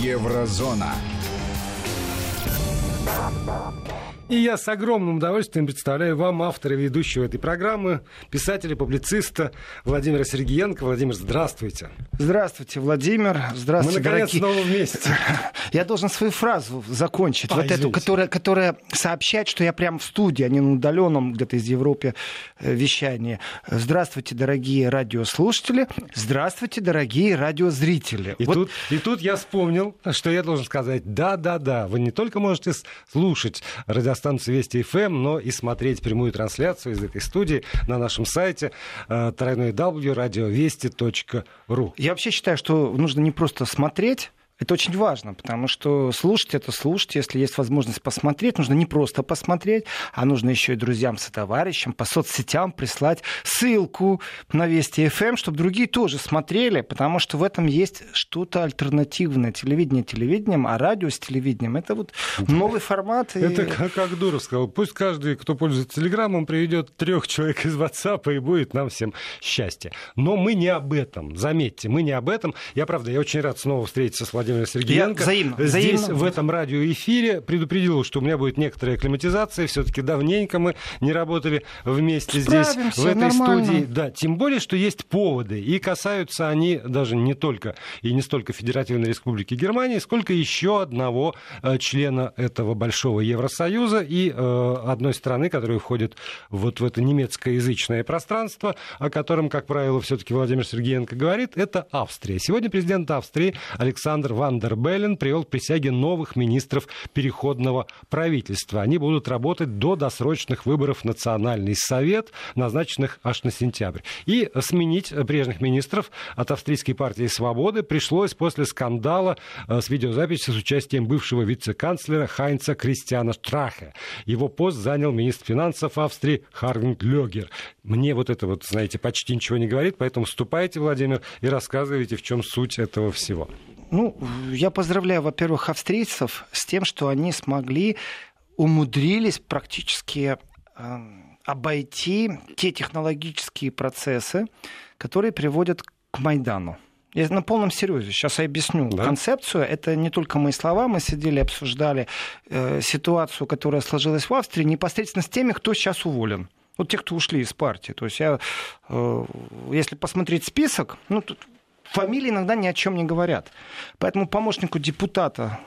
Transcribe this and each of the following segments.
Еврозона. И я с огромным удовольствием представляю вам автора ведущего этой программы, писателя, публициста Владимира Сергеенко. Владимир, здравствуйте. Здравствуйте, Владимир. Здравствуйте, Мы, наконец, дорогие... снова вместе. Я должен свою фразу закончить, А, вот эту, извините. которая, которая сообщает, что я прям в студии, а не на удаленном где-то из Европы э, вещании. Здравствуйте, дорогие радиослушатели. Здравствуйте, дорогие радиозрители. И, Вот тут, и тут я вспомнил, что я должен сказать, да-да-да, вы не только можете слушать радиостанцию Вести ФМ, но и смотреть прямую трансляцию из этой студии на нашем сайте э, www.radiovести.ru. Я вообще считаю, что нужно не просто смотреть, это очень важно, потому что слушать это слушать, если есть возможность посмотреть, нужно не просто посмотреть, а нужно еще и друзьям, сотоварищам по соцсетям прислать ссылку на Вести ФМ, чтобы другие тоже смотрели, потому что в этом есть что-то альтернативное. Телевидение телевидением, а радио с телевидением это вот новый формат. и- Это как, как Дуров сказал. Пусть каждый, кто пользуется Телеграмом, приведет трех человек из WhatsApp, и будет нам всем счастье. Но мы не об этом. Заметьте, мы не об этом. Я, правда, я очень рад снова встретиться с Владимиром Сергеенко. Я взаимно, Здесь, взаимно. в этом радиоэфире. Предупредил, что у меня будет некоторая акклиматизация. Все-таки давненько мы не работали вместе здесь, Справимся, в этой нормально. студии. Да, тем более, что есть поводы. И касаются они даже не только и не столько Федеративной Республики Германии, сколько еще одного э, члена этого большого Евросоюза и э, одной страны, которая входит вот в это немецкоязычное пространство, о котором, как правило, все-таки Владимир Сергеенко говорит, это Австрия. Сегодня президент Австрии Александр Ван Беллен привел к присяге новых министров переходного правительства. Они будут работать до досрочных выборов в Национальный совет, назначенных аж на сентябрь. И сменить прежних министров от австрийской партии «Свободы» пришлось после скандала э, с видеозаписью с участием бывшего вице-канцлера Хайнца Кристиана Штрахе. Его пост занял министр финансов Австрии Харвинг Лёгер. Мне вот это вот, знаете, почти ничего не говорит, поэтому вступайте, Владимир, и рассказывайте, в чем суть этого всего. Ну, я поздравляю, во-первых, австрийцев с тем, что они смогли, умудрились практически э, обойти те технологические процессы, которые приводят к Майдану. Я на полном серьезе. Сейчас я объясню Да? концепцию. Это не только мои слова. Мы сидели, обсуждали э, ситуацию, которая сложилась в Австрии, непосредственно с теми, кто сейчас уволен. Вот те, кто ушли из партии. То есть я, э, если посмотреть список, ну, тут фамилии иногда ни о чем не говорят. Поэтому помощнику депутата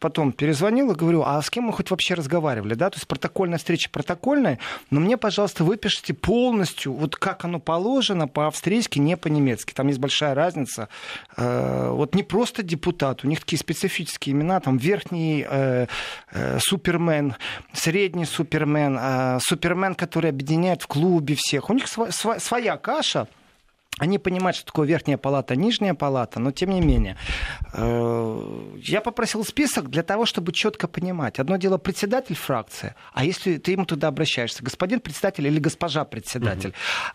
потом перезвонил и говорю, а с кем мы хоть вообще разговаривали, да, то есть протокольная встреча протокольная, но мне, пожалуйста, выпишите полностью, вот как оно положено по-австрийски, не по-немецки, там есть большая разница, Э, вот не просто депутат, у них такие специфические имена, там верхний э, э, супермен, средний супермен, супермен, который объединяет в клубе всех, у них своя каша, они понимают, что такое верхняя палата, нижняя палата, но тем не менее. э, Я попросил список для того, чтобы четко понимать. Одно дело председатель фракции, а если ты ему туда обращаешься, господин председатель или госпожа председатель,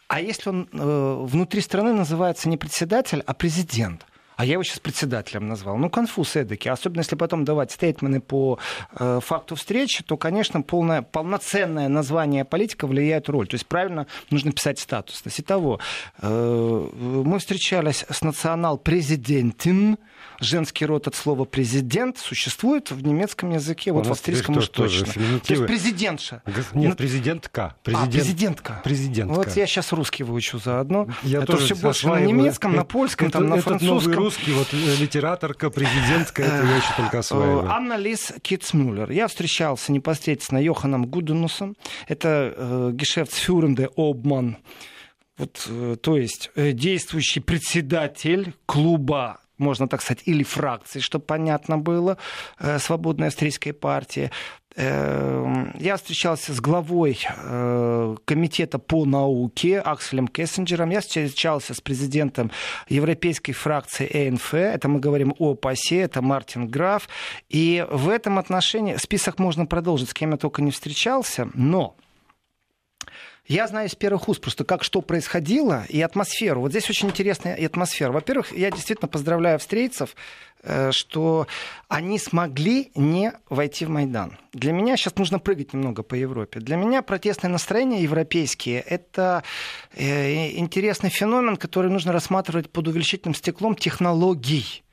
а если он э, внутри страны называется не председатель, а президент. А я его сейчас председателем назвал. Ну, конфуз эдакий. Особенно, если потом давать стейтмены по э, факту встречи, то, конечно, полное, полноценное название политика влияет роль. То есть правильно нужно писать статусность. Итого, э, мы встречались с национал-президентин. Женский род от слова президент существует в немецком языке, вот в австрийском уж точно. То есть президентша. Нет, Ну, президентка. а, Президент... президентка. Президентка. Вот я сейчас русский выучу заодно. Я Это тоже все больше на осваиваю. немецком, на Это- польском, это- там, на этот новый французском. русский, вот э, литераторка, президентка, это я еще только осваиваю. Анна Лис Китцмюллер. Я встречался непосредственно с Йоханом Гуденусом. Это э, гешефтсфюренде Обман. Вот, э, то есть э, действующий председатель клуба можно так сказать, или фракции, чтобы понятно было, э, Свободной австрийской партии. Э, Я встречался с главой э, комитета по науке Акселем Кессенджером. Я встречался с президентом европейской фракции ЭНФ. Это мы говорим о ПАСЕ, это Мартин Граф. И в этом отношении список можно продолжить, с кем я только не встречался, но я знаю из первых уст просто, как что происходило, и атмосферу. Вот здесь очень интересная атмосфера. Во-первых, я действительно поздравляю австрийцев, э, что они смогли не войти в Майдан. Для меня сейчас нужно прыгать немного по Европе. Для меня протестные настроения европейские — это э, интересный феномен, который нужно рассматривать под увеличительным стеклом технологий.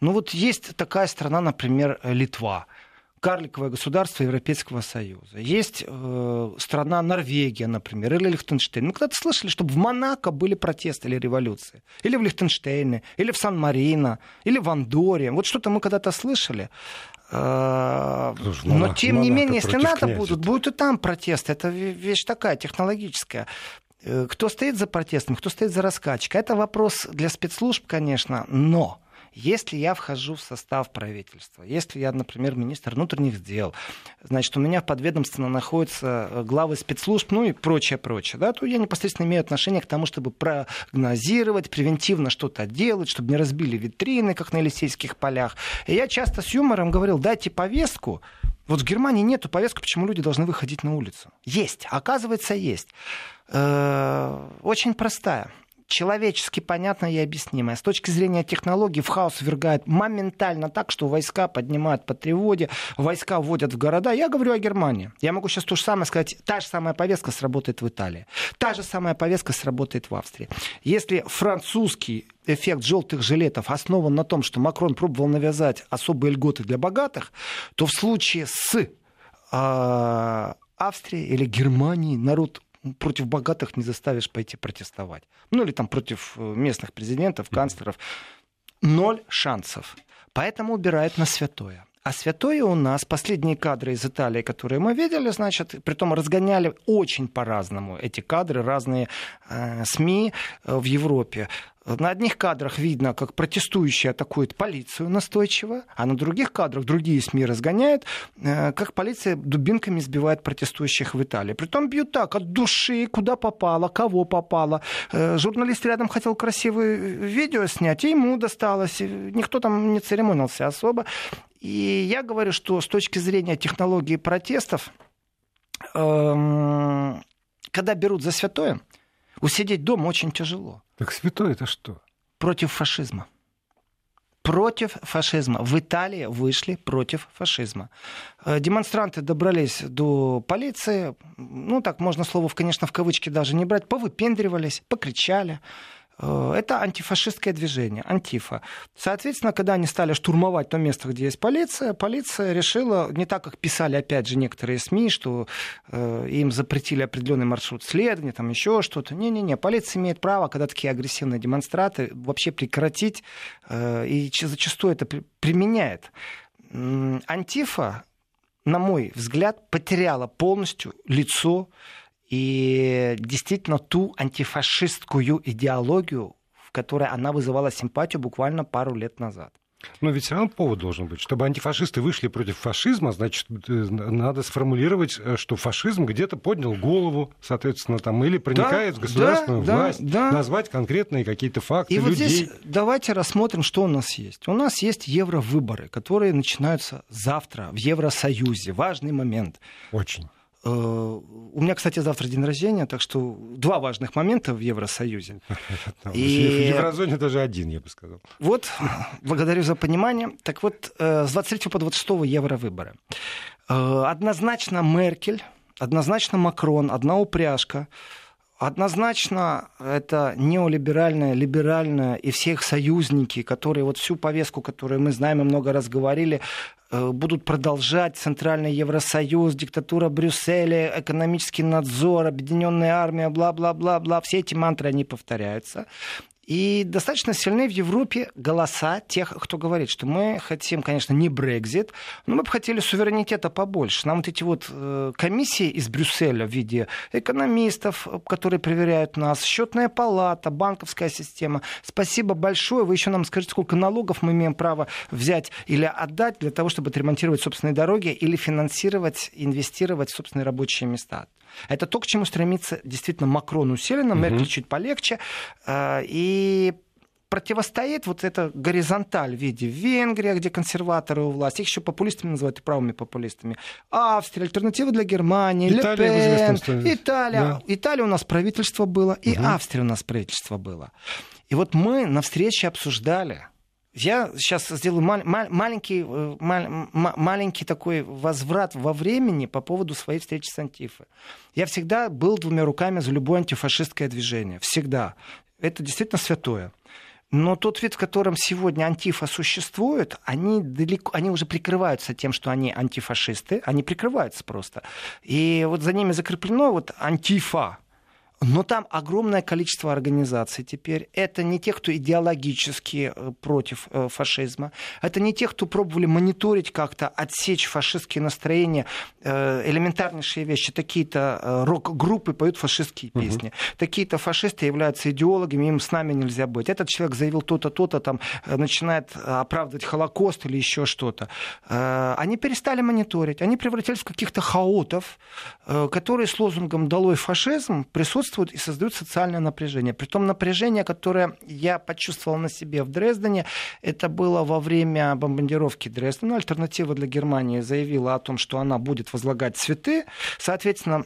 Ну вот есть такая страна, например, Литва карликовое государство Европейского Союза. Есть э, страна Норвегия, например, или Лихтенштейн. Мы когда-то слышали, чтобы в Монако были протесты или революции. Или в Лихтенштейне, или в Сан-Марино, или в Андоре. Вот что-то мы когда-то слышали. Э, но, тем не менее, если князя. будут, будут и там протесты. Это вещь такая, технологическая. Э, кто стоит за протестом, кто стоит за раскачкой, это вопрос для спецслужб, конечно, но если я вхожу в состав правительства, если я, например, министр внутренних дел, значит, у меня подведомственно находятся э, главы спецслужб, ну и прочее, прочее, да, то я непосредственно имею отношение к тому, чтобы прогнозировать, превентивно что-то делать, чтобы не разбили витрины, как на Елисейских полях. И я часто с юмором говорил, дайте повестку, вот в Германии нету повестки, почему люди должны выходить на улицу. Есть, оказывается, есть. Э, очень простая человечески понятная и объяснимая. С точки зрения технологий в хаос ввергает моментально так, что войска поднимают по тревоге, войска вводят в города. Я говорю о Германии. Я могу сейчас то же самое сказать. Та же самая повестка сработает в Италии. Та же самая повестка сработает в Австрии. Если французский эффект желтых жилетов основан на том, что Макрон пробовал навязать особые льготы для богатых, то в случае с э, Австрией или Германией народ против богатых не заставишь пойти протестовать. Ну или там против э, местных президентов, канцлеров. Ноль шансов. Поэтому убирают на святое. А святое у нас, последние кадры из Италии, которые мы видели, значит, притом разгоняли очень по-разному эти кадры, разные э, СМИ э, в Европе. На одних кадрах видно, как протестующие атакуют полицию настойчиво, а на других кадрах другие СМИ разгоняют, э, как полиция дубинками сбивает протестующих в Италии. Притом бьют так, от души, куда попало, кого попало. Э, журналист рядом хотел красивое видео снять, и ему досталось. Никто там не церемонился особо. И я говорю, что с точки зрения технологии протестов, эм, когда берут за святое, усидеть дома очень тяжело. Так святой это что? Против фашизма. Против фашизма. В Италии вышли против фашизма. Э, демонстранты добрались до полиции. Ну, так можно слово, конечно, в кавычки даже не брать. Повыпендривались, покричали. Э, это антифашистское движение, антифа. Соответственно, когда они стали штурмовать то место, где есть полиция, полиция решила, не так, как писали, опять же, некоторые СМИ, что э, им запретили определенный маршрут следования, там еще что-то. Не-не-не, полиция имеет право, когда такие агрессивные демонстраты, вообще прекратить, э, и зачастую это при- применяет. Антифа, на мой взгляд, потеряла полностью лицо и действительно ту антифашистскую идеологию, в которой она вызывала симпатию буквально пару лет назад. Но ведь все равно повод должен быть. Чтобы антифашисты вышли против фашизма, значит, э, надо сформулировать, э, что фашизм где-то поднял голову, соответственно, там, или проникает да, в государственную да, власть, да, назвать конкретные какие-то факты И людей. вот здесь давайте рассмотрим, что у нас есть. У нас есть евровыборы, которые начинаются завтра в Евросоюзе. Важный момент. Очень. Э, у меня, кстати, завтра день рождения, так что два важных момента в Евросоюзе. И... В еврозоне даже один, я бы сказал. Вот, благодарю за понимание. Так вот, э, с 23 по 26 евровыборы. Э, однозначно Меркель, однозначно Макрон, одна упряжка. Однозначно это неолиберальное, либеральное и всех союзники, которые вот всю повестку, которую мы знаем и много раз говорили, будут продолжать Центральный Евросоюз, диктатура Брюсселя, экономический надзор, объединенная армия, бла-бла-бла-бла. Все эти мантры, они повторяются. И достаточно сильны в Европе голоса тех, кто говорит, что мы хотим, конечно, не Брекзит, но мы бы хотели суверенитета побольше. Нам вот эти вот э, комиссии из Брюсселя в виде экономистов, которые проверяют нас, счетная палата, банковская система. Спасибо большое. Вы еще нам скажите, сколько налогов мы имеем право взять или отдать для того, чтобы отремонтировать собственные дороги или финансировать, инвестировать в собственные рабочие места. Это то, к чему стремится действительно Макрон усиленно, угу. Меркель чуть полегче. Э, и противостоит вот эта горизонталь в виде Венгрия, где консерваторы у власти, их еще популистами называют и правыми популистами. Австрия, альтернатива для Германии, Италия, Ле Италия. Да. Италия у нас правительство было, и угу. Австрия у нас правительство было. И вот мы на встрече обсуждали, я сейчас сделаю мал- маленький, э, мал- маленький такой возврат во времени по поводу своей встречи с Антифой. Я всегда был двумя руками за любое антифашистское движение. Всегда. Это действительно святое. Но тот вид, в котором сегодня антифа существует, они, далеко, они уже прикрываются тем, что они антифашисты, они прикрываются просто. И вот за ними закреплено вот антифа, но там огромное количество организаций теперь. Это не те, кто идеологически э, против э, фашизма. Это не те, кто пробовали мониторить как-то, отсечь фашистские настроения. Э, элементарнейшие вещи. Такие-то рок-группы поют фашистские песни. Угу. Такие-то фашисты являются идеологами, им с нами нельзя быть. Этот человек заявил то-то, то-то, там начинает оправдывать Холокост или еще что-то. Они перестали мониторить. Они превратились в каких-то хаотов, которые с лозунгом «Долой фашизм» присутствуют присутствуют и создают социальное напряжение. Притом напряжение, которое я почувствовал на себе в Дрездене, это было во время бомбардировки Дрездена. Альтернатива для Германии заявила о том, что она будет возлагать цветы. Соответственно,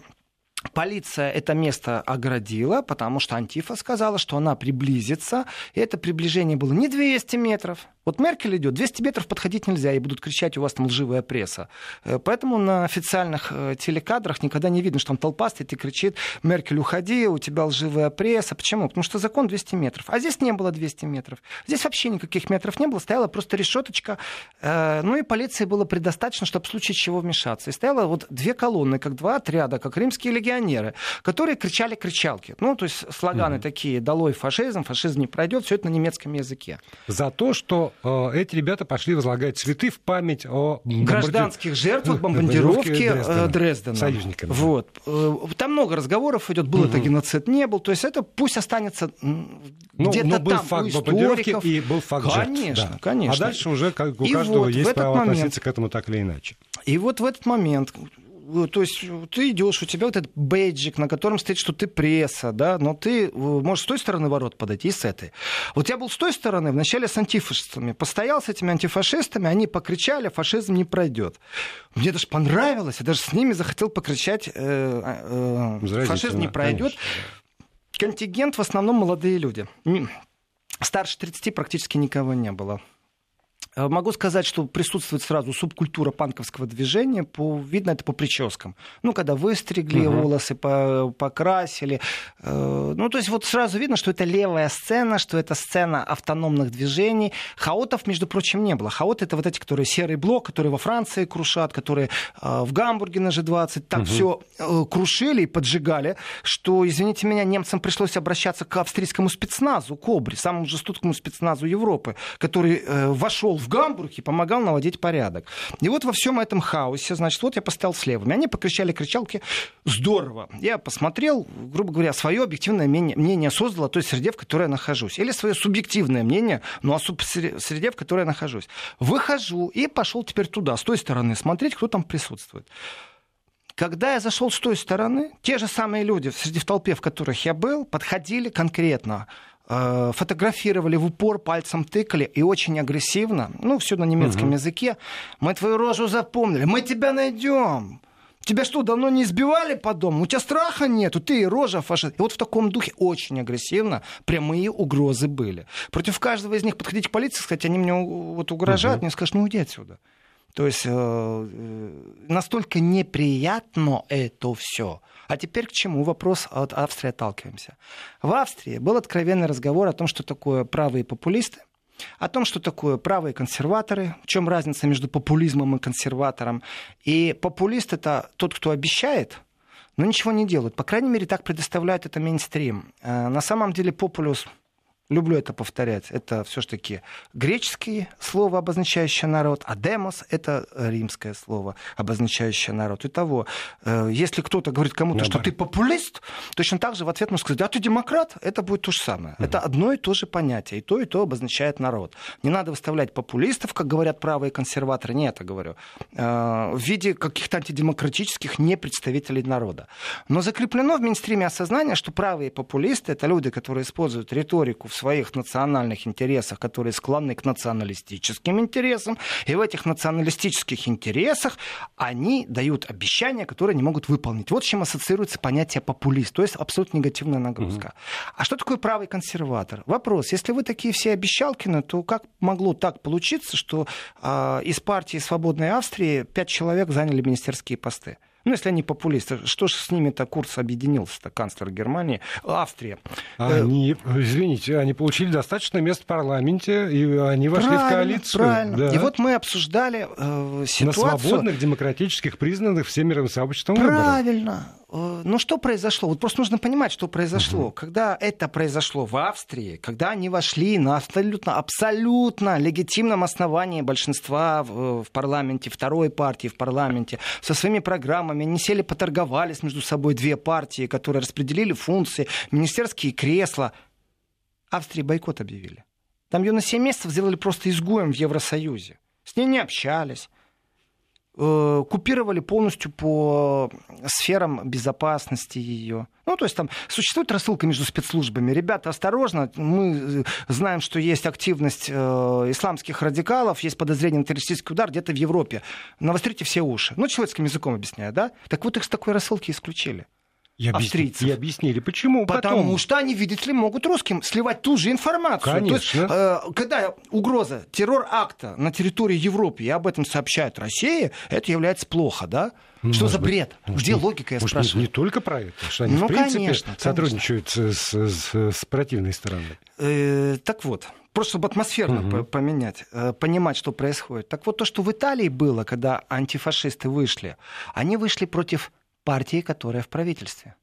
Полиция это место оградила, потому что Антифа сказала, что она приблизится. И это приближение было не 200 метров, вот Меркель идет, 200 метров подходить нельзя, и будут кричать, у вас там лживая пресса. Э, поэтому на официальных э, телекадрах никогда не видно, что там толпа стоит и кричит, Меркель, уходи, у тебя лживая пресса. Почему? Потому что закон 200 метров. А здесь не было 200 метров. Здесь вообще никаких метров не было, стояла просто решеточка. Э, ну и полиции было предостаточно, чтобы в случае чего вмешаться. И стояло вот две колонны, как два отряда, как римские легионеры, которые кричали кричалки. Ну, то есть слоганы mm-hmm. такие, долой фашизм, фашизм не пройдет, все это на немецком языке. За то, что Э, эти ребята пошли возлагать цветы в память о гражданских жертвах бомбардировки Дрездена, Дрездена. Союзниками. Вот. Э, там много разговоров идет, был угу. это геноцид, не был. То есть это пусть останется ну, где-то но был там факт у историков. И был факт Конечно, жертв, да. конечно. А дальше уже как, у и каждого вот есть право момент, относиться к этому так или иначе. И вот в этот момент Э, то есть ты идешь, у тебя вот этот бейджик, на котором стоит, что ты пресса, да, но ты э, можешь с той стороны ворот подойти и с этой. Вот я был с той стороны вначале с антифашистами, постоял с этими антифашистами, они покричали, фашизм не пройдет. Мне даже понравилось, я даже с ними захотел покричать, э, э, фашизм не пройдет. Конечно. Контингент в основном молодые люди. Старше 30 практически никого не было. Э, могу сказать, что присутствует сразу субкультура панковского движения. По, видно это по прическам. Ну, когда выстригли угу. волосы, по, покрасили. Э, ну, то есть вот сразу видно, что это левая сцена, что это сцена автономных движений. Хаотов, между прочим, не было. Хаот это вот эти, которые серый блок, которые во Франции крушат, которые э, в Гамбурге на G20 так угу. все э, крушили и поджигали, что, извините меня, немцам пришлось обращаться к австрийскому спецназу, Кобре, самому жестокому спецназу Европы, который э, вошел в Гамбург и помогал наводить порядок. И вот во всем этом хаосе, значит, вот я поставил с левыми. Они покричали кричалки «Здорово!». Я посмотрел, грубо говоря, свое объективное мнение создало той среде, в которой я нахожусь. Или свое субъективное мнение, но о среде, в которой я нахожусь. Выхожу и пошел теперь туда, с той стороны, смотреть, кто там присутствует. Когда я зашел с той стороны, те же самые люди среди в толпе, в которых я был, подходили конкретно фотографировали в упор, пальцем тыкали и очень агрессивно, ну, все на немецком угу. языке. Мы твою рожу запомнили, мы тебя найдем. Тебя что, давно не избивали по дому? У тебя страха нету, ты рожа фашист. И вот в таком духе очень агрессивно прямые угрозы были. Против каждого из них подходить к полиции, сказать, они мне вот угрожают, угу. мне скажут, ну уйди отсюда. То есть э, э, настолько неприятно это все, а теперь к чему? Вопрос от Австрии отталкиваемся. В Австрии был откровенный разговор о том, что такое правые популисты, о том, что такое правые консерваторы, в чем разница между популизмом и консерватором. И популист это тот, кто обещает, но ничего не делает. По крайней мере, так предоставляет это мейнстрим. Э, на самом деле популюс люблю это повторять, это все-таки греческое слово, обозначающее народ, а демос — это римское слово, обозначающее народ. И того, э, если кто-то говорит кому-то, что ты популист, точно так же в ответ можно сказать, а ты демократ, это будет то же самое. Угу. Это одно и то же понятие, и то, и то обозначает народ. Не надо выставлять популистов, как говорят правые консерваторы, не это говорю, э, в виде каких-то антидемократических непредставителей народа. Но закреплено в мейнстриме осознание, что правые популисты — это люди, которые используют риторику в своих национальных интересах, которые склонны к националистическим интересам, и в этих националистических интересах они дают обещания, которые не могут выполнить. Вот с чем ассоциируется понятие популист, то есть абсолютно негативная нагрузка. Угу. А что такое правый консерватор? Вопрос, если вы такие все обещалкины, то как могло так получиться, что э, из партии «Свободной Австрии» пять человек заняли министерские посты? Ну, если они популисты, что же с ними-то Курц объединился-то, канцлер Германии, Австрия? Э, они, извините, они получили достаточно мест в парламенте, и они вошли правильно, в коалицию. Правильно. Да. И вот мы обсуждали э, ситуацию... На свободных, демократических, признанных всем мировым сообществом Правильно. Выборах. Э, ну что произошло? Вот просто нужно понимать, что произошло. Угу. Когда это произошло в Австрии, когда они вошли на абсолютно, абсолютно легитимном основании большинства в, в парламенте, второй партии в парламенте, со своими программами, они сели, поторговались между собой две партии, которые распределили функции, министерские кресла. Австрии бойкот объявили. Там ее на 7 месяцев сделали просто изгоем в Евросоюзе. С ней не общались. Э, купировали полностью по сферам безопасности ее. Ну, то есть там существует рассылка между спецслужбами. Ребята, осторожно, мы э, знаем, что есть активность э, исламских радикалов, есть подозрение на террористический удар где-то в Европе. Навострите все уши. Ну, человеческим языком объясняю, да? Так вот их с такой рассылки исключили. И австрийцев. И объяснили, почему. Потому Потом... что они, видите ли, могут русским сливать ту же информацию. Конечно. То есть, э, когда угроза террор-акта на территории Европы, и об этом сообщает Россия, это является плохо, да? Ну, что за бред? Может, Где логика, я может, спрашиваю? Не, не только про это, что они, ну, в принципе, конечно, сотрудничают С, с, с противной стороной. Э, так вот, просто чтобы атмосферно угу. поменять, э, понимать, что происходит. Так вот, то, что в Италии было, когда антифашисты вышли, они вышли против партии, которая в правительстве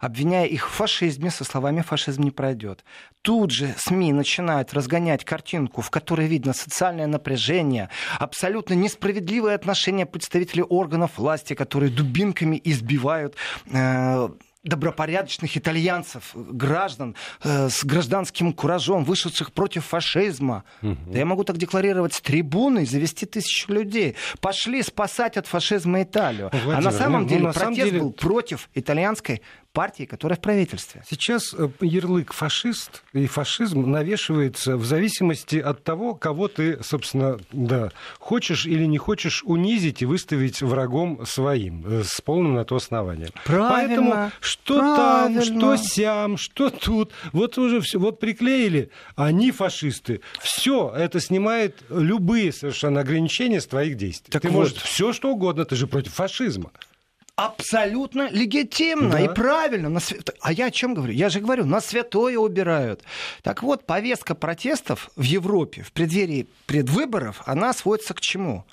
обвиняя их в фашизме, со словами «фашизм не пройдет». Тут же СМИ начинают разгонять картинку, в которой видно социальное напряжение, абсолютно несправедливое отношение представителей органов власти, которые дубинками избивают э, добропорядочных итальянцев, граждан э, с гражданским куражом, вышедших против фашизма. Угу. Да я могу так декларировать с трибуны и завести тысячу людей. Пошли спасать от фашизма Италию. Владимир, а на самом ну, деле на протест самом деле... был против итальянской партии, которая в правительстве. Сейчас э, ярлык фашист и фашизм навешивается в зависимости от того, кого ты, собственно, да, хочешь или не хочешь унизить и выставить врагом своим э, с полным на то основанием. Правильно. Поэтому что правильно. там, что сям, что тут, вот уже все, вот приклеили, они фашисты. Все, это снимает любые совершенно ограничения с твоих действий. Так ты вот. можешь все что угодно, ты же против фашизма абсолютно легитимно да. и правильно. На свя... А я о чем говорю? Я же говорю, на святое убирают. Так вот, повестка протестов в Европе в преддверии предвыборов, она сводится к чему?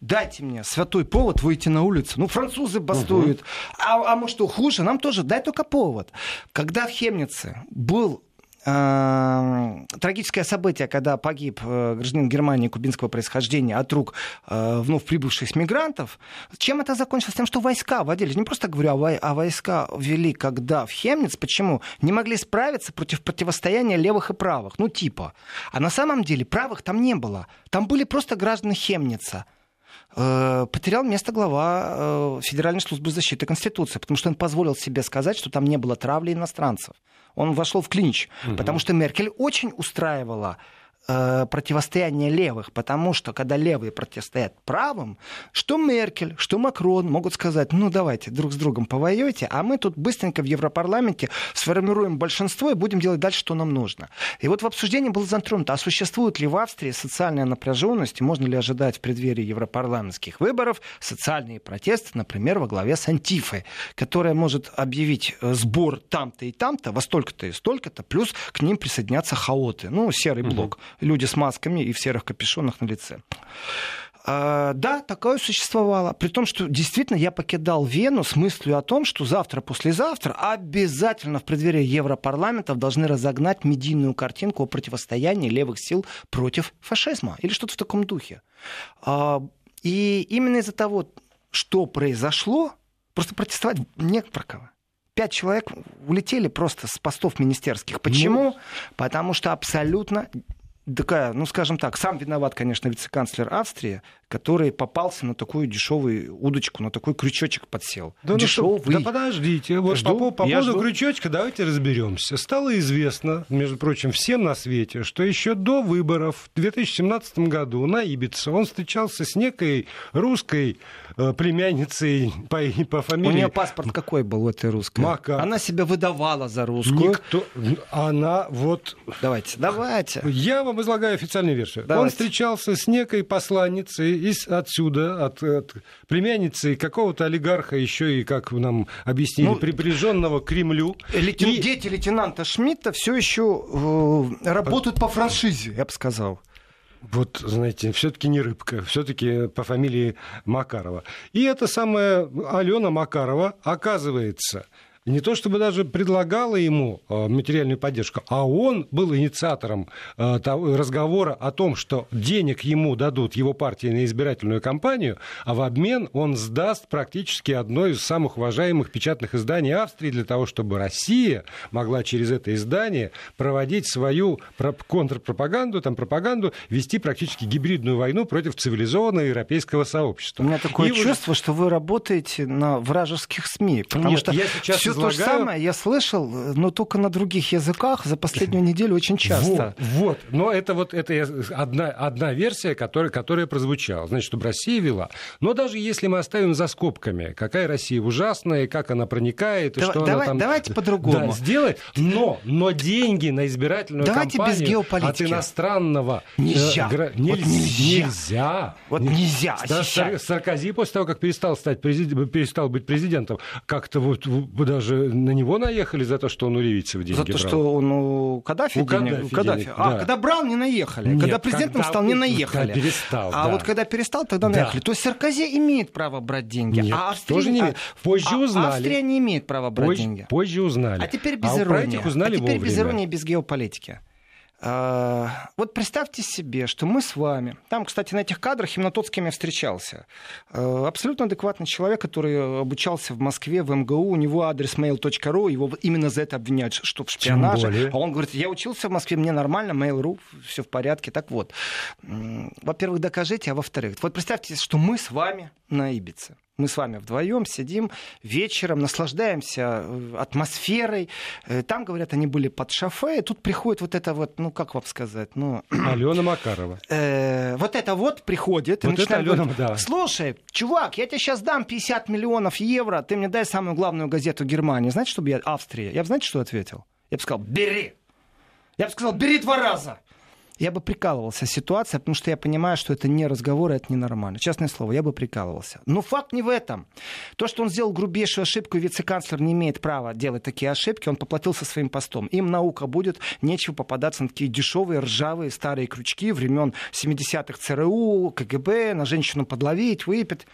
Дайте мне святой повод выйти на улицу. Ну, французы бастуют. Угу. А, а может, что хуже? Нам тоже дай только повод. Когда в Хемнице был трагическое событие, когда погиб э, гражданин Германии кубинского происхождения от рук э, вновь прибывших мигрантов, чем это закончилось? Тем, что войска вводили, не просто говорю, а, а войска ввели, когда в Хемниц, почему? Не могли справиться против противостояния левых и правых, ну типа. А на самом деле правых там не было. Там были просто граждане Хемница потерял место глава Федеральной службы защиты Конституции, потому что он позволил себе сказать, что там не было травли иностранцев он вошел в клинч, угу. потому что Меркель очень устраивала Э, противостояние левых, потому что когда левые противостоят правым, что Меркель, что Макрон могут сказать, ну давайте друг с другом повоюйте, а мы тут быстренько в Европарламенте сформируем большинство и будем делать дальше, что нам нужно. И вот в обсуждении было затронуто, а существует ли в Австрии социальная напряженность, можно ли ожидать в преддверии европарламентских выборов социальные протесты, например, во главе с Антифой, которая может объявить э, сбор там-то и там-то, во столько-то и столько-то, плюс к ним присоединятся хаоты, ну, серый блок. Люди с масками и в серых капюшонах на лице. А, да, такое существовало. При том, что действительно я покидал Вену с мыслью о том, что завтра, послезавтра обязательно в преддверии Европарламентов должны разогнать медийную картинку о противостоянии левых сил против фашизма или что-то в таком духе. А, и именно из-за того, что произошло, просто протестовать не про кого пять человек улетели просто с постов министерских. Почему? Ну... Потому что абсолютно такая, ну, скажем так, сам виноват, конечно, вице-канцлер Австрии, который попался на такую дешевую удочку, на такой крючочек подсел. Да, Дешевый. Ну, да подождите, вот жду, по, по поводу жду. крючочка давайте разберемся. Стало известно, между прочим, всем на свете, что еще до выборов в 2017 году на Ибице он встречался с некой русской э, племянницей по, по фамилии... У нее паспорт какой был у этой русской? Мака. Она себя выдавала за русскую. Никто... Она вот... Давайте, давайте. Я вам излагаю официальную версию. Давайте. Он встречался с некой посланницей из, отсюда, от, от племянницы какого-то олигарха, еще и, как нам объяснили, ну, приближенного к Кремлю. Лейтен... И... Дети лейтенанта Шмидта все еще э, работают по франшизе, я бы сказал. Вот, знаете, все-таки не рыбка, все-таки по фамилии Макарова. И эта самая Алена Макарова, оказывается, не то чтобы даже предлагала ему э, материальную поддержку, а он был инициатором э, разговора о том, что денег ему дадут его партии на избирательную кампанию, а в обмен он сдаст практически одно из самых уважаемых печатных изданий Австрии для того, чтобы Россия могла через это издание проводить свою контрпропаганду, там пропаганду, вести практически гибридную войну против цивилизованного европейского сообщества. У меня такое И чувство, вот... что вы работаете на вражеских СМИ, потому Нет, что я сейчас все то же самое я слышал, но только на других языках за последнюю неделю очень часто. Вот, вот. но это вот это одна, одна версия, которая, которая прозвучала. Значит, чтобы Россия вела. Но даже если мы оставим за скобками, какая Россия ужасная, как она проникает, и что давай, она там... Давайте по-другому. Да, сделает, но, но деньги на избирательную давайте кампанию без геополитики. от иностранного... Нельзя. Э, гра... вот нельзя. Нельзя. Вот нельзя. Сар- Саркози после того, как перестал, стать президент, перестал быть президентом, как-то вот даже на него наехали за то, что он у ливийцев деньги За то, брал. что он у Каддафи, у денег, Каддафи, Каддафи. Денег, а, да. когда брал, не наехали. Нет, когда президентом когда, стал, не наехали. Когда перестал, а да. вот когда перестал, тогда да. наехали. То есть Саркози имеет право брать деньги, Нет, а Австрия, тоже не имеет. Позже а, узнали. Австрия не имеет права брать позже, деньги. Позже узнали. А теперь без а иронии. узнали а теперь вовремя. без иронии, без геополитики. А, вот представьте себе, что мы с вами, там, кстати, на этих кадрах именно тот, с кем я встречался, а, абсолютно адекватный человек, который обучался в Москве, в МГУ, у него адрес mail.ru, его именно за это обвиняют, что в шпионаже. А он говорит, я учился в Москве, мне нормально, mail.ru, все в порядке. Так вот, во-первых, докажите, а во-вторых, вот представьте, что мы с вами на Ибице. Мы с вами вдвоем сидим вечером, наслаждаемся э, атмосферой. Э, там, говорят, они были под шофе, и тут приходит вот это вот, ну, как вам сказать, ну... Алена Макарова. Э, вот это вот приходит. Вот это Алена, говорить, да. Слушай, чувак, я тебе сейчас дам 50 миллионов евро, ты мне дай самую главную газету Германии. Знаете, чтобы я... Австрия. Я бы, знаете, что ответил? Я бы сказал, бери. Я бы сказал, бери два раза я бы прикалывался ситуация, потому что я понимаю, что это не разговор, это ненормально. Честное слово, я бы прикалывался. Но факт не в этом. То, что он сделал грубейшую ошибку, и вице-канцлер не имеет права делать такие ошибки, он поплатился своим постом. Им наука будет, нечего попадаться на такие дешевые, ржавые, старые крючки времен 70-х ЦРУ, КГБ, на женщину подловить, выпить.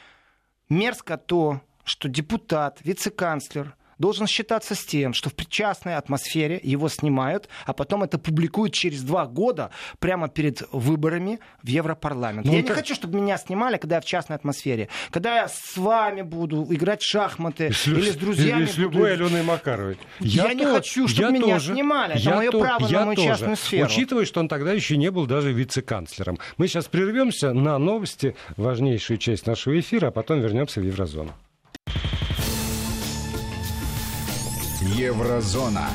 Мерзко то, что депутат, вице-канцлер, должен считаться с тем, что в причастной атмосфере его снимают, а потом это публикуют через два года прямо перед выборами в Европарламент. Ну, я это... не хочу, чтобы меня снимали, когда я в частной атмосфере. Когда я с вами буду играть в шахматы с, или с друзьями. Или с любой буду... Аленой Макаровой. Я, я не хочу, чтобы меня тоже. снимали. Это я мое то... право я на мою тоже. частную сферу. Учитывая, что он тогда еще не был даже вице-канцлером. Мы сейчас прервемся на новости, важнейшую часть нашего эфира, а потом вернемся в Еврозону. Еврозона.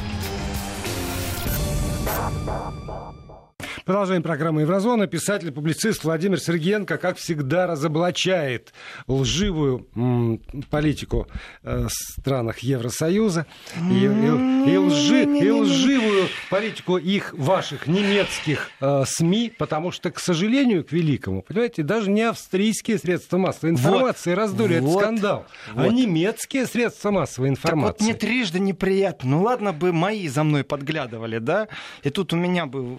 Продолжаем программу «Еврозона». Писатель, публицист Владимир Сергеенко, как всегда, разоблачает лживую м, политику э, странах Евросоюза и, и, и, лжи, и лживую политику их, ваших немецких э, СМИ, потому что, к сожалению, к великому, понимаете, даже не австрийские средства массовой информации вот, раздули вот, этот скандал, а вот. а немецкие средства массовой информации. Так вот мне трижды неприятно. Ну ладно бы мои за мной подглядывали, да, и тут у меня бы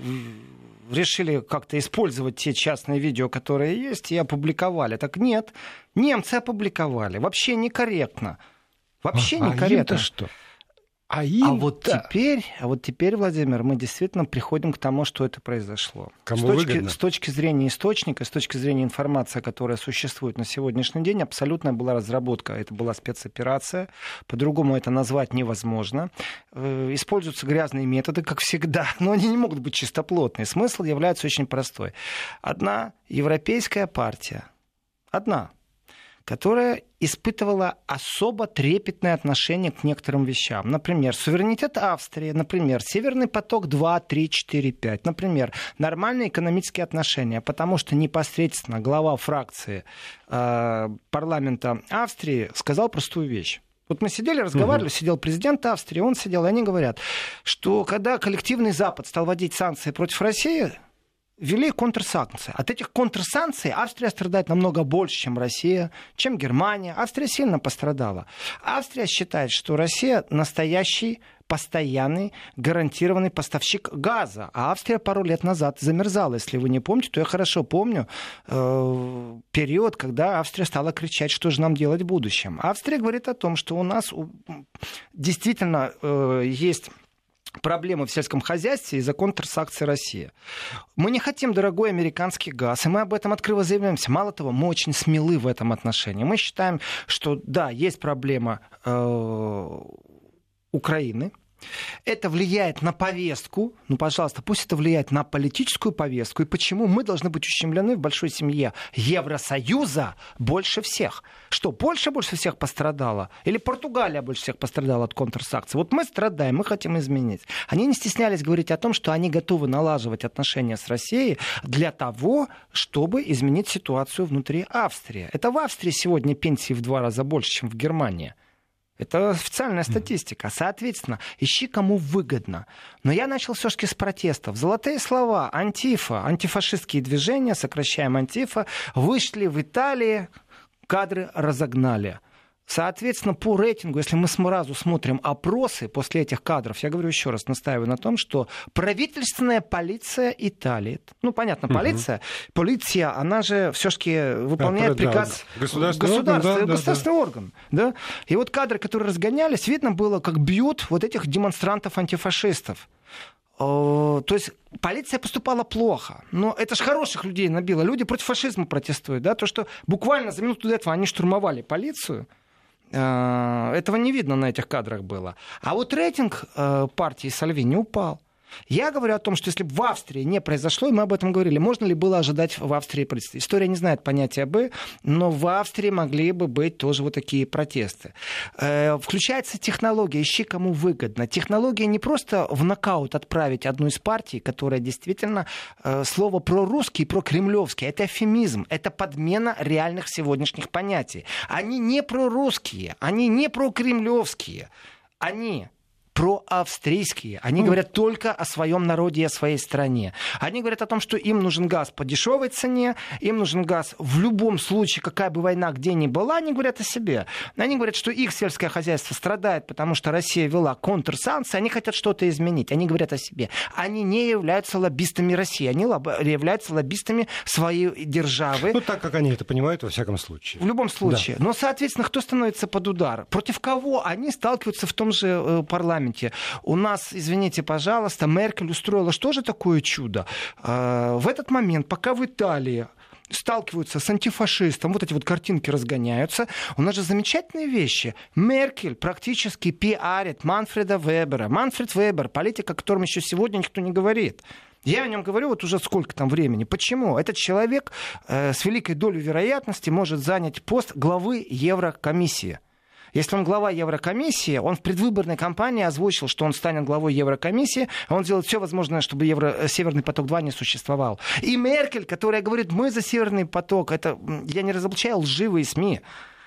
решили как-то использовать те частные видео, которые есть, и опубликовали. Так нет, немцы опубликовали. Вообще некорректно. Вообще а, некорректно. А что? А, им, а вот теперь, а вот теперь, Владимир, мы действительно приходим к тому, что это произошло. Кому с, точки, выгодно? с точки зрения источника, с точки зрения информации, которая существует на сегодняшний день, абсолютная была разработка. Это была спецоперация. По-другому это назвать невозможно. Э, используются грязные методы, как всегда, но они не могут быть чистоплотные. Смысл является очень простой. Одна европейская партия, одна, которая испытывала особо трепетное отношение к некоторым вещам. Например, суверенитет Австрии, например, Северный поток 2, 3, 4, 5, например, нормальные экономические отношения, потому что непосредственно глава фракции э, парламента Австрии сказал простую вещь. Вот мы сидели, разговаривали, угу. сидел президент Австрии, он сидел, и они говорят, что когда коллективный Запад стал вводить санкции против России, ввели контрсанкции. От этих контрсанкций Австрия страдает намного больше, чем Россия, чем Германия. Австрия сильно пострадала. Австрия считает, что Россия настоящий постоянный гарантированный поставщик газа. А Австрия пару лет назад замерзала. Если вы не помните, то я хорошо помню э, период, когда Австрия стала кричать, что же нам делать в будущем. Австрия говорит о том, что у нас действительно э, есть проблемы в сельском хозяйстве из-за контрсакции России. Мы не хотим дорогой американский газ, и мы об этом открыто заявляемся. Мало того, мы очень смелы в этом отношении. Мы считаем, что да, есть проблема э, Украины, это влияет на повестку. Ну, пожалуйста, пусть это влияет на политическую повестку. И почему мы должны быть ущемлены в большой семье Евросоюза больше всех? Что, Польша больше всех пострадала? Или Португалия больше всех пострадала от контрсакций? Вот мы страдаем, мы хотим изменить. Они не стеснялись говорить о том, что они готовы налаживать отношения с Россией для того, чтобы изменить ситуацию внутри Австрии. Это в Австрии сегодня пенсии в два раза больше, чем в Германии. Это официальная статистика. Соответственно, ищи, кому выгодно. Но я начал все-таки с протестов. Золотые слова, антифа, антифашистские движения, сокращаем антифа, вышли в Италии, кадры разогнали. Соответственно, по рейтингу, если мы сразу смотрим опросы после этих кадров, я говорю еще раз, настаиваю на том, что правительственная полиция Италии, ну, понятно, полиция, угу. полиция, она же все-таки выполняет да, приказ да, государственный, орган, да, государственный да, орган. Да? И вот кадры, которые разгонялись, видно было, как бьют вот этих демонстрантов-антифашистов. То есть полиция поступала плохо. Но это же хороших людей набило. Люди против фашизма протестуют. Да? То, что буквально за минуту до этого они штурмовали полицию, Э, этого не видно на этих кадрах было. А вот рейтинг э, партии Сальвини упал. Я говорю о том, что если бы в Австрии не произошло, и мы об этом говорили, можно ли было ожидать в Австрии протесты. История не знает понятия «бы», но в Австрии могли бы быть тоже вот такие протесты. Э, включается технология, ищи кому выгодно. Технология не просто в нокаут отправить одну из партий, которая действительно э, слово прорусский, про кремлевский, это эфемизм, это подмена реальных сегодняшних понятий. Они не прорусские, они не прокремлевские, они проавстрийские. Они mm. говорят только о своем народе и о своей стране. Они говорят о том, что им нужен газ по дешевой цене, им нужен газ в любом случае, какая бы война где ни была, они говорят о себе. Они говорят, что их сельское хозяйство страдает, потому что Россия вела контрсанкции, они хотят что-то изменить. Они говорят о себе. Они не являются лоббистами России, они лоб... являются лоббистами своей державы. Ну, так как они это понимают, во всяком случае. В любом случае. Да. Но, соответственно, кто становится под удар? Против кого они сталкиваются в том же э, парламенте? Парламенте. У нас, извините, пожалуйста, Меркель устроила что же такое чудо? А, в этот момент, пока в Италии сталкиваются с антифашистом, вот эти вот картинки разгоняются. У нас же замечательные вещи. Меркель практически пиарит Манфреда Вебера. Манфред Вебер, политик, о котором еще сегодня никто не говорит. Я о нем говорю вот уже сколько там времени. Почему? Этот человек э, с великой долей вероятности может занять пост главы Еврокомиссии. Если он глава Еврокомиссии, он в предвыборной кампании озвучил, что он станет главой Еврокомиссии, а он сделает все возможное, чтобы Евро... Э, Северный поток-2 не существовал. И Меркель, которая говорит, мы за Северный поток, это я не разоблачаю лживые СМИ.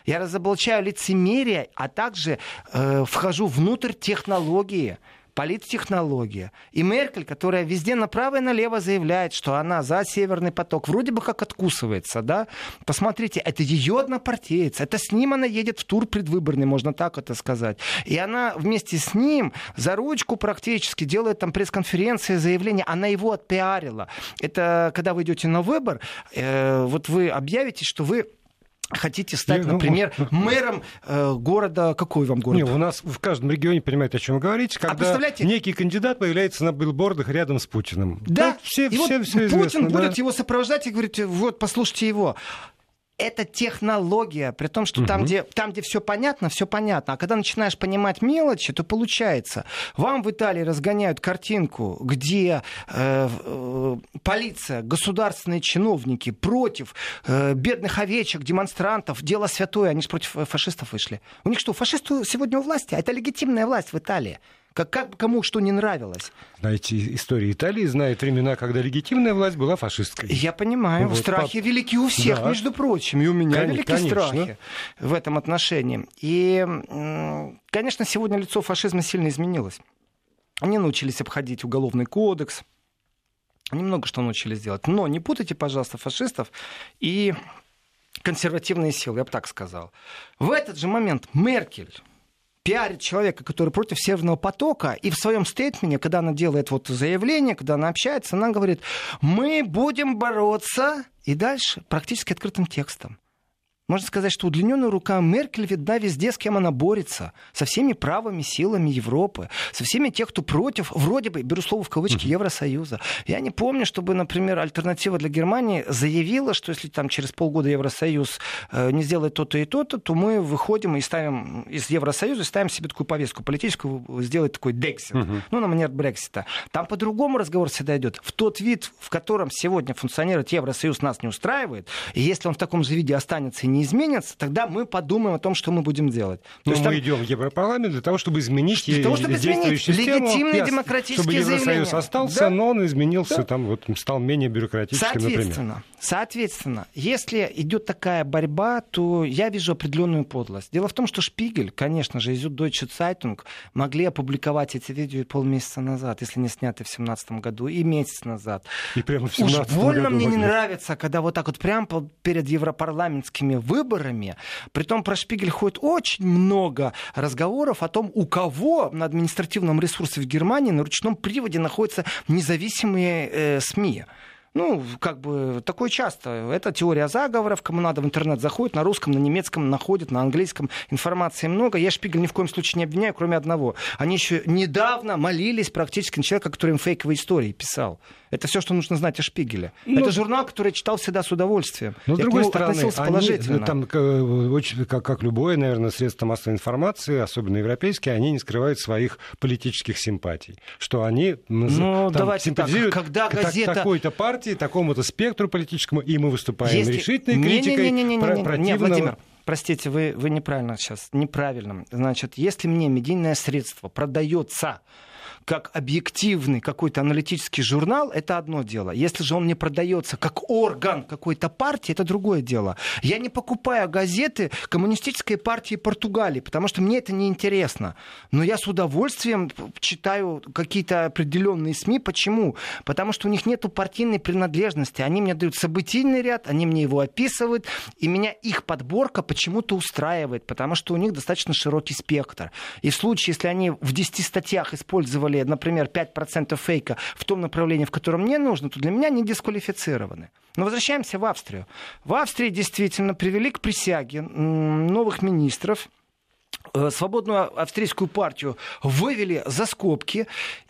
Я разоблачаю лицемерие, а также э, вхожу внутрь технологии политтехнология. И Меркель, которая везде направо и налево заявляет, что она за Северный поток, вроде бы как откусывается, да? Посмотрите, это ее однопартиец, это с ним она едет в тур предвыборный, можно так это сказать. И она вместе с ним за ручку практически делает там пресс-конференции, заявления, она его отпиарила. Это когда вы идете на выбор, э, вот вы объявите, что вы хотите стать, ну, например, мэром э, города, какой вам город? Не, у нас в каждом регионе понимают, о чем вы говорите, а когда а некий кандидат появляется на билбордах рядом с Путиным. Да, так, все, и все, вот все Путин известно, будет да. его сопровождать и говорить, вот, послушайте его это технология, при том, что угу. там, где, там, где все понятно, все понятно. А когда начинаешь понимать мелочи, то получается. Вам в Италии разгоняют картинку, где э, э, полиция, государственные чиновники против э, бедных овечек, демонстрантов, дело святое, они же против фашистов вышли. У них что, фашисты сегодня у власти? А это легитимная власть в Италии. Как, как кому что не нравилось. Знаете, история Италии знает времена, когда легитимная власть была фашистской. Я понимаю. Вот, страхи по... велики у всех, да. между прочим. И у меня Кон- велики конечно. страхи в этом отношении. И, конечно, сегодня лицо фашизма сильно изменилось. Они научились обходить уголовный кодекс, Они много что научились делать. Но не путайте, пожалуйста, фашистов и консервативные силы, я бы так сказал. В этот же момент Меркель пиарит человека, который против Северного потока, и в своем стейтменте, когда она делает вот заявление, когда она общается, она говорит, мы будем бороться, и дальше практически открытым текстом. Можно сказать, что удлиненная рука Меркель видна везде, с кем она борется. Со всеми правыми силами Европы, со всеми тех, кто против, вроде бы, беру слово в кавычки, Евросоюза. Я не помню, чтобы, например, альтернатива для Германии заявила, что если там через полгода Евросоюз э, не сделает то-то и то-то, то мы выходим и ставим из Евросоюза, ставим себе такую повестку политическую, сделать такой Дексит. Угу. Ну, на манер Брексита. Там по-другому разговор всегда идет. В тот вид, в котором сегодня функционирует Евросоюз, нас не устраивает. И если он в таком же виде останется и не не изменятся, тогда мы подумаем о том, что мы будем делать. Но мы там... идем в Европарламент для того, чтобы изменить для того, чтобы изменить систему, легитимные демократические чтобы Евросоюз остался, да? но он изменился, да? там вот стал менее бюрократическим, Соответственно, например. Соответственно, если идет такая борьба, то я вижу определенную подлость. Дело в том, что Шпигель, конечно же, из Deutsche Zeitung могли опубликовать эти видео полмесяца назад, если не сняты в 2017 году, и месяц назад. И прямо в 17 Уж больно году мне могли. не нравится, когда вот так вот прямо перед европарламентскими выборами, притом про Шпигель ходит очень много разговоров о том, у кого на административном ресурсе в Германии на ручном приводе находятся независимые э, СМИ. Ну, как бы такое часто. Это теория заговоров. Кому надо в интернет заходит, на русском, на немецком находит, на английском. Информации много. Я Шпигель ни в коем случае не обвиняю, кроме одного. Они еще недавно молились практически на человека, который им фейковые истории писал. Это все, что нужно знать о Шпигеле. Но... Это журнал, который я читал всегда с удовольствием. Но, с другой стороны, относился они, положительно. Там, очень, как, как любое, наверное, средство массовой информации, особенно европейские, они не скрывают своих политических симпатий. Что они ну, там, симпатизируют так, когда газета... такой-то партии, такому-то спектру политическому, и мы выступаем Если... решительной критикой не, не, не, не, не, не, не, Владимир, простите, вы, вы неправильно сейчас, неправильно. Значит, если мне медийное средство продается как объективный какой-то аналитический журнал, это одно дело. Если же он не продается как орган какой-то партии, это другое дело. Я не покупаю газеты коммунистической партии Португалии, потому что мне это не интересно. Но я с удовольствием читаю какие-то определенные СМИ. Почему? Потому что у них нет партийной принадлежности. Они мне дают событийный ряд, они мне его описывают, и меня их подборка почему-то устраивает, потому что у них достаточно широкий спектр. И в случае, если они в 10 статьях использовали сделали, например, 5% фейка в том направлении, в котором мне нужно, то для меня они дисквалифицированы. Но возвращаемся в Австрию. В Австрии действительно привели к присяге новых министров, э, свободную австрийскую партию вывели за скобки,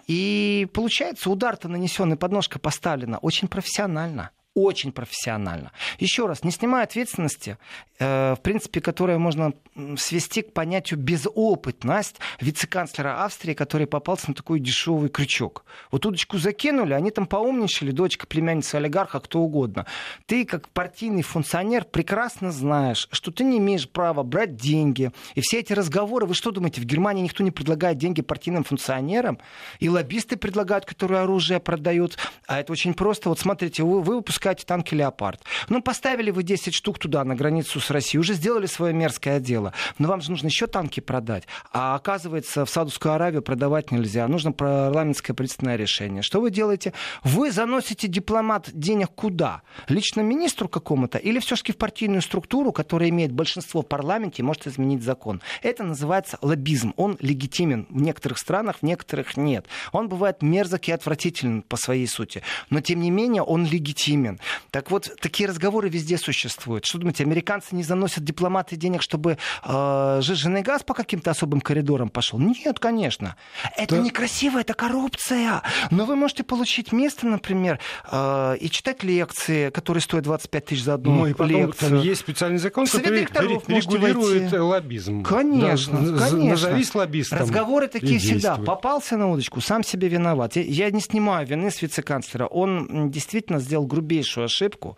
и получается, удар-то нанесенный, подножка поставлена очень профессионально очень профессионально. Еще раз, не снимая ответственности, э, в принципе, которая можно свести к понятию безопытность вице-канцлера Австрии, который попался на такой дешевый крючок. Вот удочку закинули, они там поумничали, дочка, племянница олигарха, кто угодно. Ты, как партийный функционер, прекрасно знаешь, что ты не имеешь права брать деньги. И все эти разговоры, вы что думаете, в Германии никто не предлагает деньги партийным функционерам? И лоббисты предлагают, которые оружие продают. А это очень просто. Вот смотрите, вы, вы выпускаете выпускаете танки «Леопард». Ну, поставили вы 10 штук туда, на границу с Россией, уже сделали свое мерзкое дело. Но вам же нужно еще танки продать. А оказывается, в Саудовскую Аравию продавать нельзя. Нужно парламентское правительственное решение. Что вы делаете? Вы заносите дипломат денег куда? Лично министру какому-то? Или все-таки в партийную структуру, которая имеет большинство в парламенте и может изменить закон? Это называется лоббизм. Он легитимен в некоторых странах, в некоторых нет. Он бывает мерзок и отвратителен по своей сути. Но, тем не менее, он легитимен. Так вот, такие разговоры везде существуют. Что думаете, американцы не заносят дипломаты денег, чтобы э, жиженый газ по каким-то особым коридорам пошел? Нет, конечно. Это да. некрасиво, это коррупция. Но вы можете получить место, например, э, и читать лекции, которые стоят 25 тысяч за одну ну, и потом, лекцию. Там есть специальный закон, который регулирует лоббизм. Конечно, да, конечно. Назовись лоббистом. Разговоры такие всегда. Попался на удочку, сам себе виноват. Я, я не снимаю вины с вице-канцлера. Он действительно сделал грубейший грубейшую ошибку,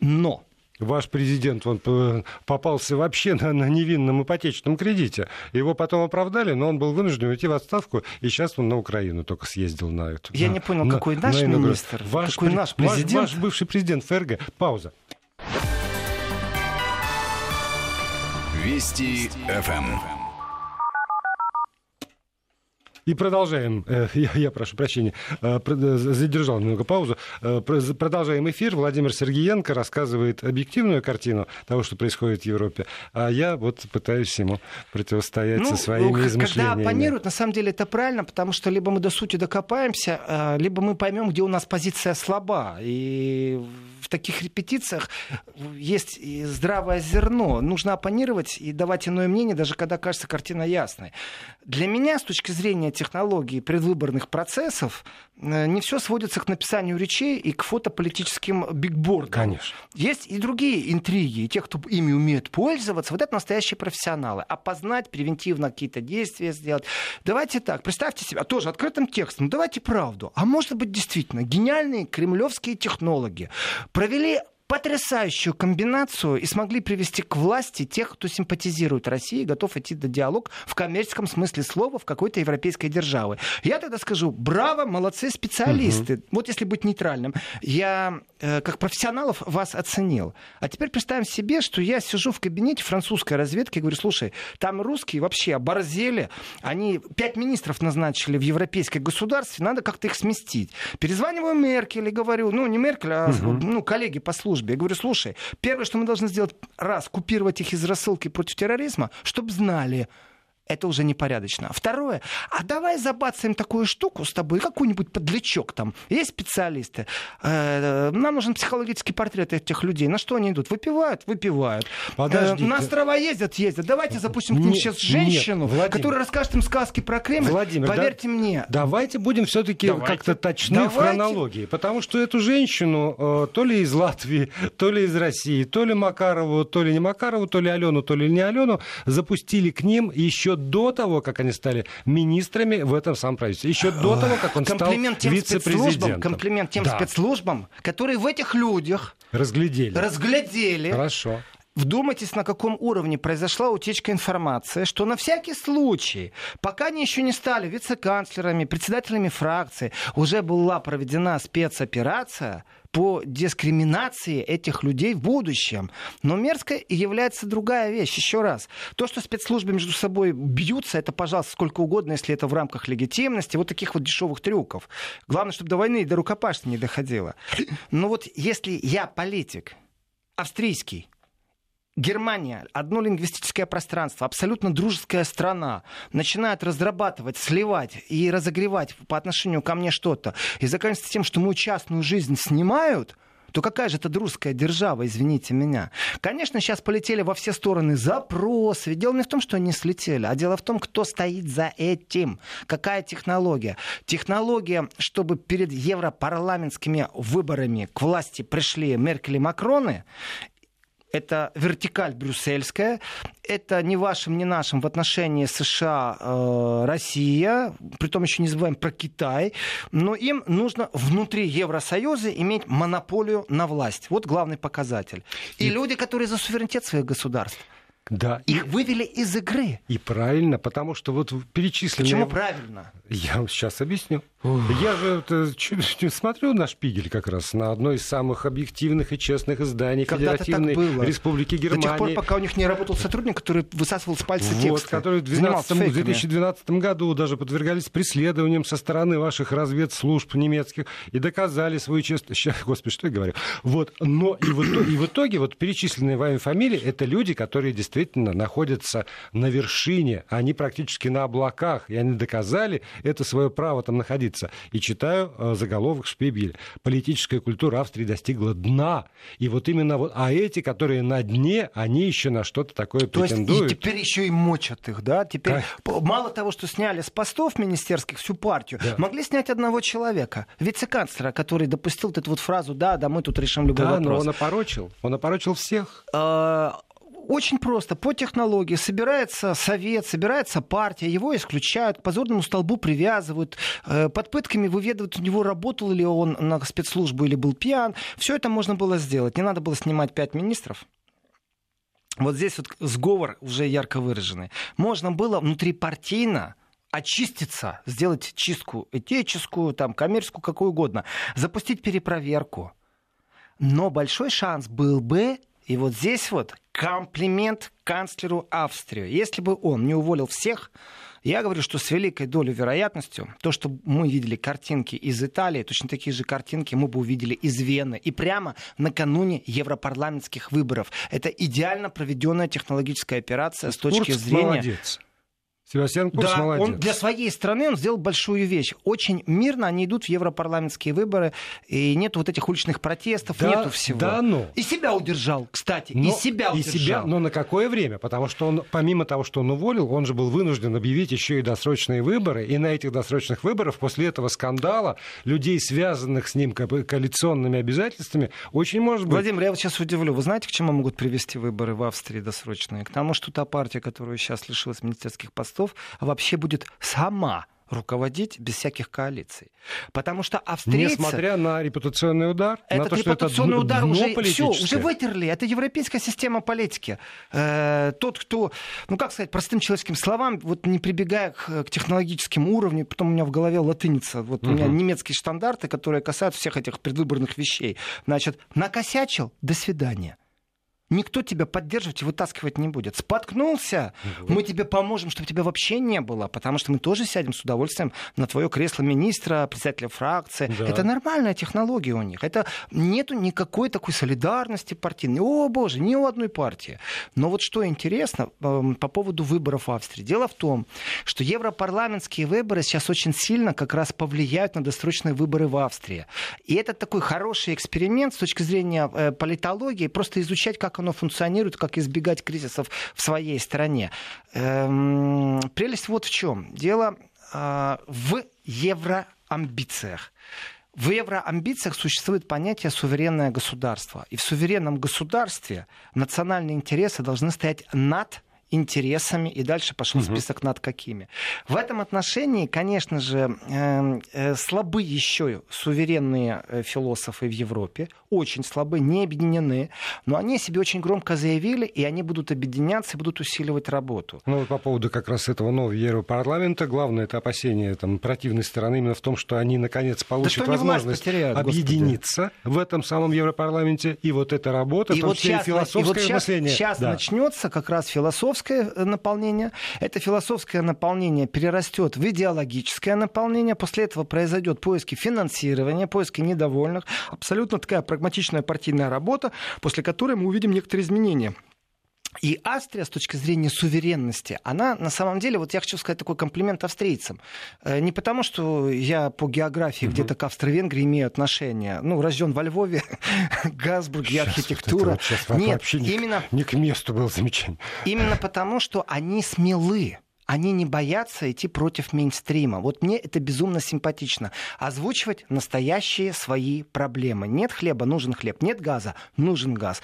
но Ваш президент он попался вообще на, на невинном ипотечном кредите. Его потом оправдали, но он был вынужден уйти в отставку, и сейчас он на Украину только съездил на эту. Я на, не понял, на, какой наш на министр, ваш, какой наш президент. Ваш, ваш бывший президент ФРГ. Пауза. Вести ФМ. И продолжаем, э, я, я прошу прощения, э, задержал немного паузу. Э, продолжаем эфир. Владимир Сергеенко рассказывает объективную картину того, что происходит в Европе, а я вот пытаюсь ему противостоять ну, со своими когда измышлениями. Когда оппонируют, на самом деле это правильно, потому что либо мы до сути докопаемся, либо мы поймем, где у нас позиция слаба. И в таких репетициях есть здравое зерно. Нужно оппонировать и давать иное мнение, даже когда кажется картина ясной. Для меня, с точки зрения технологии предвыборных процессов, э, не все сводится к написанию речей и к фотополитическим бигбордам. Конечно. Есть и другие интриги, и те, кто ими умеет пользоваться, вот это настоящие профессионалы. Опознать, превентивно какие-то действия сделать. Давайте так, представьте себя, тоже открытым текстом, давайте правду. А может быть, действительно, гениальные кремлевские технологи провели потрясающую комбинацию и смогли привести к власти тех, кто симпатизирует России, готов идти на диалог в коммерческом смысле слова в какой-то европейской державе. Я тогда скажу, браво, молодцы специалисты. Угу. Вот если быть нейтральным, я э, как профессионалов вас оценил. А теперь представим себе, что я сижу в кабинете французской разведки и говорю, слушай, там русские вообще оборзели, они пять министров назначили в европейское государстве, надо как-то их сместить. Перезваниваю Меркель и говорю, ну не Меркель, а угу. ну, коллеги по службе, службе. Я говорю, слушай, первое, что мы должны сделать, раз, купировать их из рассылки против терроризма, чтобы знали, это уже непорядочно. Второе, а давай забацаем такую штуку с тобой, какой-нибудь подлячок там. Есть специалисты. Э, нам нужен психологический портрет этих людей. На что они идут? Выпивают? Выпивают. Подождите. На острова ездят? Ездят. Давайте запустим к ним сейчас женщину, нет, которая расскажет им сказки про Кремль. Владимир, Поверьте да, мне. Давайте будем все-таки как-то точны давайте. в хронологии. Потому что эту женщину э, то ли из Латвии, то ли из России, то ли Макарову, то ли не Макарову, то ли Алену, то ли не Алену, запустили к ним еще до того, как они стали министрами в этом самом правительстве. Еще до того, как он стал вице-президентом. Комплимент тем да. спецслужбам, которые в этих людях разглядели. разглядели Хорошо. Вдумайтесь, на каком уровне произошла утечка информации, что на всякий случай, пока они еще не стали вице-канцлерами, председателями фракции, уже была проведена спецоперация – по дискриминации этих людей в будущем. Но мерзко является другая вещь. Еще раз. То, что спецслужбы между собой бьются, это, пожалуйста, сколько угодно, если это в рамках легитимности, вот таких вот дешевых трюков. Главное, чтобы до войны и до рукопашства не доходило. Но вот если я политик, австрийский, Германия, одно лингвистическое пространство, абсолютно дружеская страна, начинает разрабатывать, сливать и разогревать по отношению ко мне что-то, и заканчивается тем, что мою частную жизнь снимают, то какая же это дружеская держава, извините меня. Конечно, сейчас полетели во все стороны запросы. Дело не в том, что они слетели, а дело в том, кто стоит за этим. Какая технология? Технология, чтобы перед европарламентскими выборами к власти пришли Меркель и Макроны, это вертикаль брюссельская, это не вашим, не нашим в отношении США, э, Россия, притом еще не забываем про Китай, но им нужно внутри Евросоюза иметь монополию на власть. Вот главный показатель. И, И люди, которые за суверенитет своих государств. Да. Их и... вывели из игры. И правильно, потому что вот перечисленные... Почему правильно? Я вам сейчас объясню. Я же это, смотрю на Шпигель как раз, на одно из самых объективных и честных изданий Когда-то Федеративной Республики Германии. До тех пор, пока у них не работал сотрудник, который высасывал с пальца вот, тексты. Который в, 12, в 2012 году даже подвергались преследованиям со стороны ваших разведслужб немецких и доказали свою честность. Господи, что я говорю? Вот, но и в, итоге, и в итоге вот перечисленные вами фамилии, это люди, которые действительно находятся на вершине, они практически на облаках, и они доказали это свое право там находиться. И читаю э, заголовок Шпибеля. Политическая культура Австрии достигла дна. И вот именно вот, а эти, которые на дне, они еще на что-то такое То претендуют. Есть, и теперь еще и мочат их, да? Теперь как? мало того, что сняли с постов министерских всю партию, да. могли снять одного человека, вице-канцлера, который допустил эту вот фразу, да, да, мы тут решим любой да, вопрос. Да, но он опорочил. Он опорочил всех. Очень просто. По технологии собирается совет, собирается партия, его исключают, к позорному столбу привязывают, э, под пытками выведывают у него, работал ли он на спецслужбу или был пьян. Все это можно было сделать. Не надо было снимать пять министров. Вот здесь вот сговор уже ярко выраженный. Можно было внутрипартийно очиститься, сделать чистку этическую, там, коммерческую, какую угодно, запустить перепроверку. Но большой шанс был бы и вот здесь вот комплимент канцлеру Австрии. Если бы он не уволил всех, Я говорю, что с великой долей вероятностью то, что мы видели картинки из Италии, точно такие же картинки мы бы увидели из Вены. И прямо накануне европарламентских выборов. Это идеально проведенная технологическая операция с точки Курц зрения... молодец. Себастьян Курц да, молодец. он для своей страны он сделал большую вещь. Очень мирно они идут в европарламентские выборы, и нету вот этих уличных протестов, Да, нету всего. да ну. И себя удержал, кстати, Но- и себя и удержал. себя, но на какое время? Потому что он, помимо того, что он уволил, он же был вынужден объявить еще и досрочные выборы. И на этих досрочных выборах после этого скандала людей, связанных с ним ко- коалиционными обязательствами, очень может быть... Владимир, я вот сейчас удивлю. Вы знаете, к чему могут привести выборы в Австрии досрочные? К тому, что та партия, которая сейчас лишилась министерских постов, вообще будет сама руководить без всяких коалиций. Потому что австрийцы... Несмотря на репутационный удар, на Этот то, что это репутационный удар уже, все, уже вытерли. Это европейская система политики. Э, тот, кто, ну как сказать, простым человеческим словам, вот не прибегая к, к технологическим уровням, потом у меня в голове латыница, вот у меня немецкие стандарты, которые касаются всех этих предвыборных вещей. Значит, накосячил, до свидания. Никто тебя поддерживать и вытаскивать не будет. Споткнулся, мы тебе поможем, чтобы тебя вообще не было, потому что мы тоже сядем с удовольствием на твое кресло министра, председателя фракции. Да. Это нормальная технология у них. Это нету никакой такой солидарности партийной. О, боже, ни у одной партии. Но вот что интересно эм, по поводу выборов в Австрии. Дело в том, что европарламентские выборы сейчас очень сильно как раз повлияют на досрочные выборы в Австрии. И это такой хороший эксперимент с точки зрения э, политологии, просто изучать, как оно функционирует, как избегать кризисов в своей стране. Эм, прелесть вот в чем. Дело э, в евроамбициях. В евроамбициях существует понятие суверенное государство. И в суверенном государстве национальные интересы должны стоять над интересами, и дальше пошел Мгм. список над какими. В этом отношении, конечно же, э, э, слабы еще суверенные э, философы в Европе, очень слабы, не объединены, но они себе очень громко заявили, и они будут объединяться и будут усиливать работу. Ну, вот по поводу как раз этого нового Европарламента, главное это опасение там, противной стороны именно в том, что они наконец получат власть возможность потеряют, господи. объединиться в этом самом Европарламенте, и вот эта работа, в том числе и щас- философское и вот мышление. щас Да. начнется как раз философское э, наполнение. Это философское наполнение перерастет в идеологическое наполнение. После этого произойдет поиски финансирования, поиски недовольных. Абсолютно такая прагматичная партийная работа, после которой мы увидим некоторые изменения. И Австрия, с точки зрения суверенности, она на самом деле, вот я хочу сказать такой комплимент австрийцам. Э, Не потому, что я по географии где-то к Австро-Венгрии имею отношение. Ну, рожден во Львове, Газбург вот архитектура. вот щас Нет, вообще именно, не к месту было замечание. именно потому, что они смелы. Они не боятся идти против мейнстрима. Вот мне это безумно симпатично. Озвучивать настоящие свои проблемы. Нет хлеба, нужен хлеб. Нет газа, нужен газ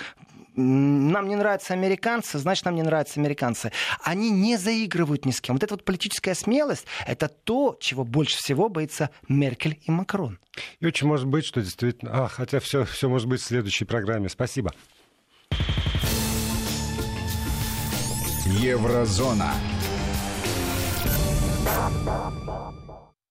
нам не нравятся американцы, значит, нам не нравятся американцы. Они не заигрывают ни с кем. Вот эта вот политическая смелость — это то, чего больше всего боится Меркель и Макрон. И очень может быть, что действительно... А, хотя все, все может быть в следующей программе. Спасибо. Еврозона.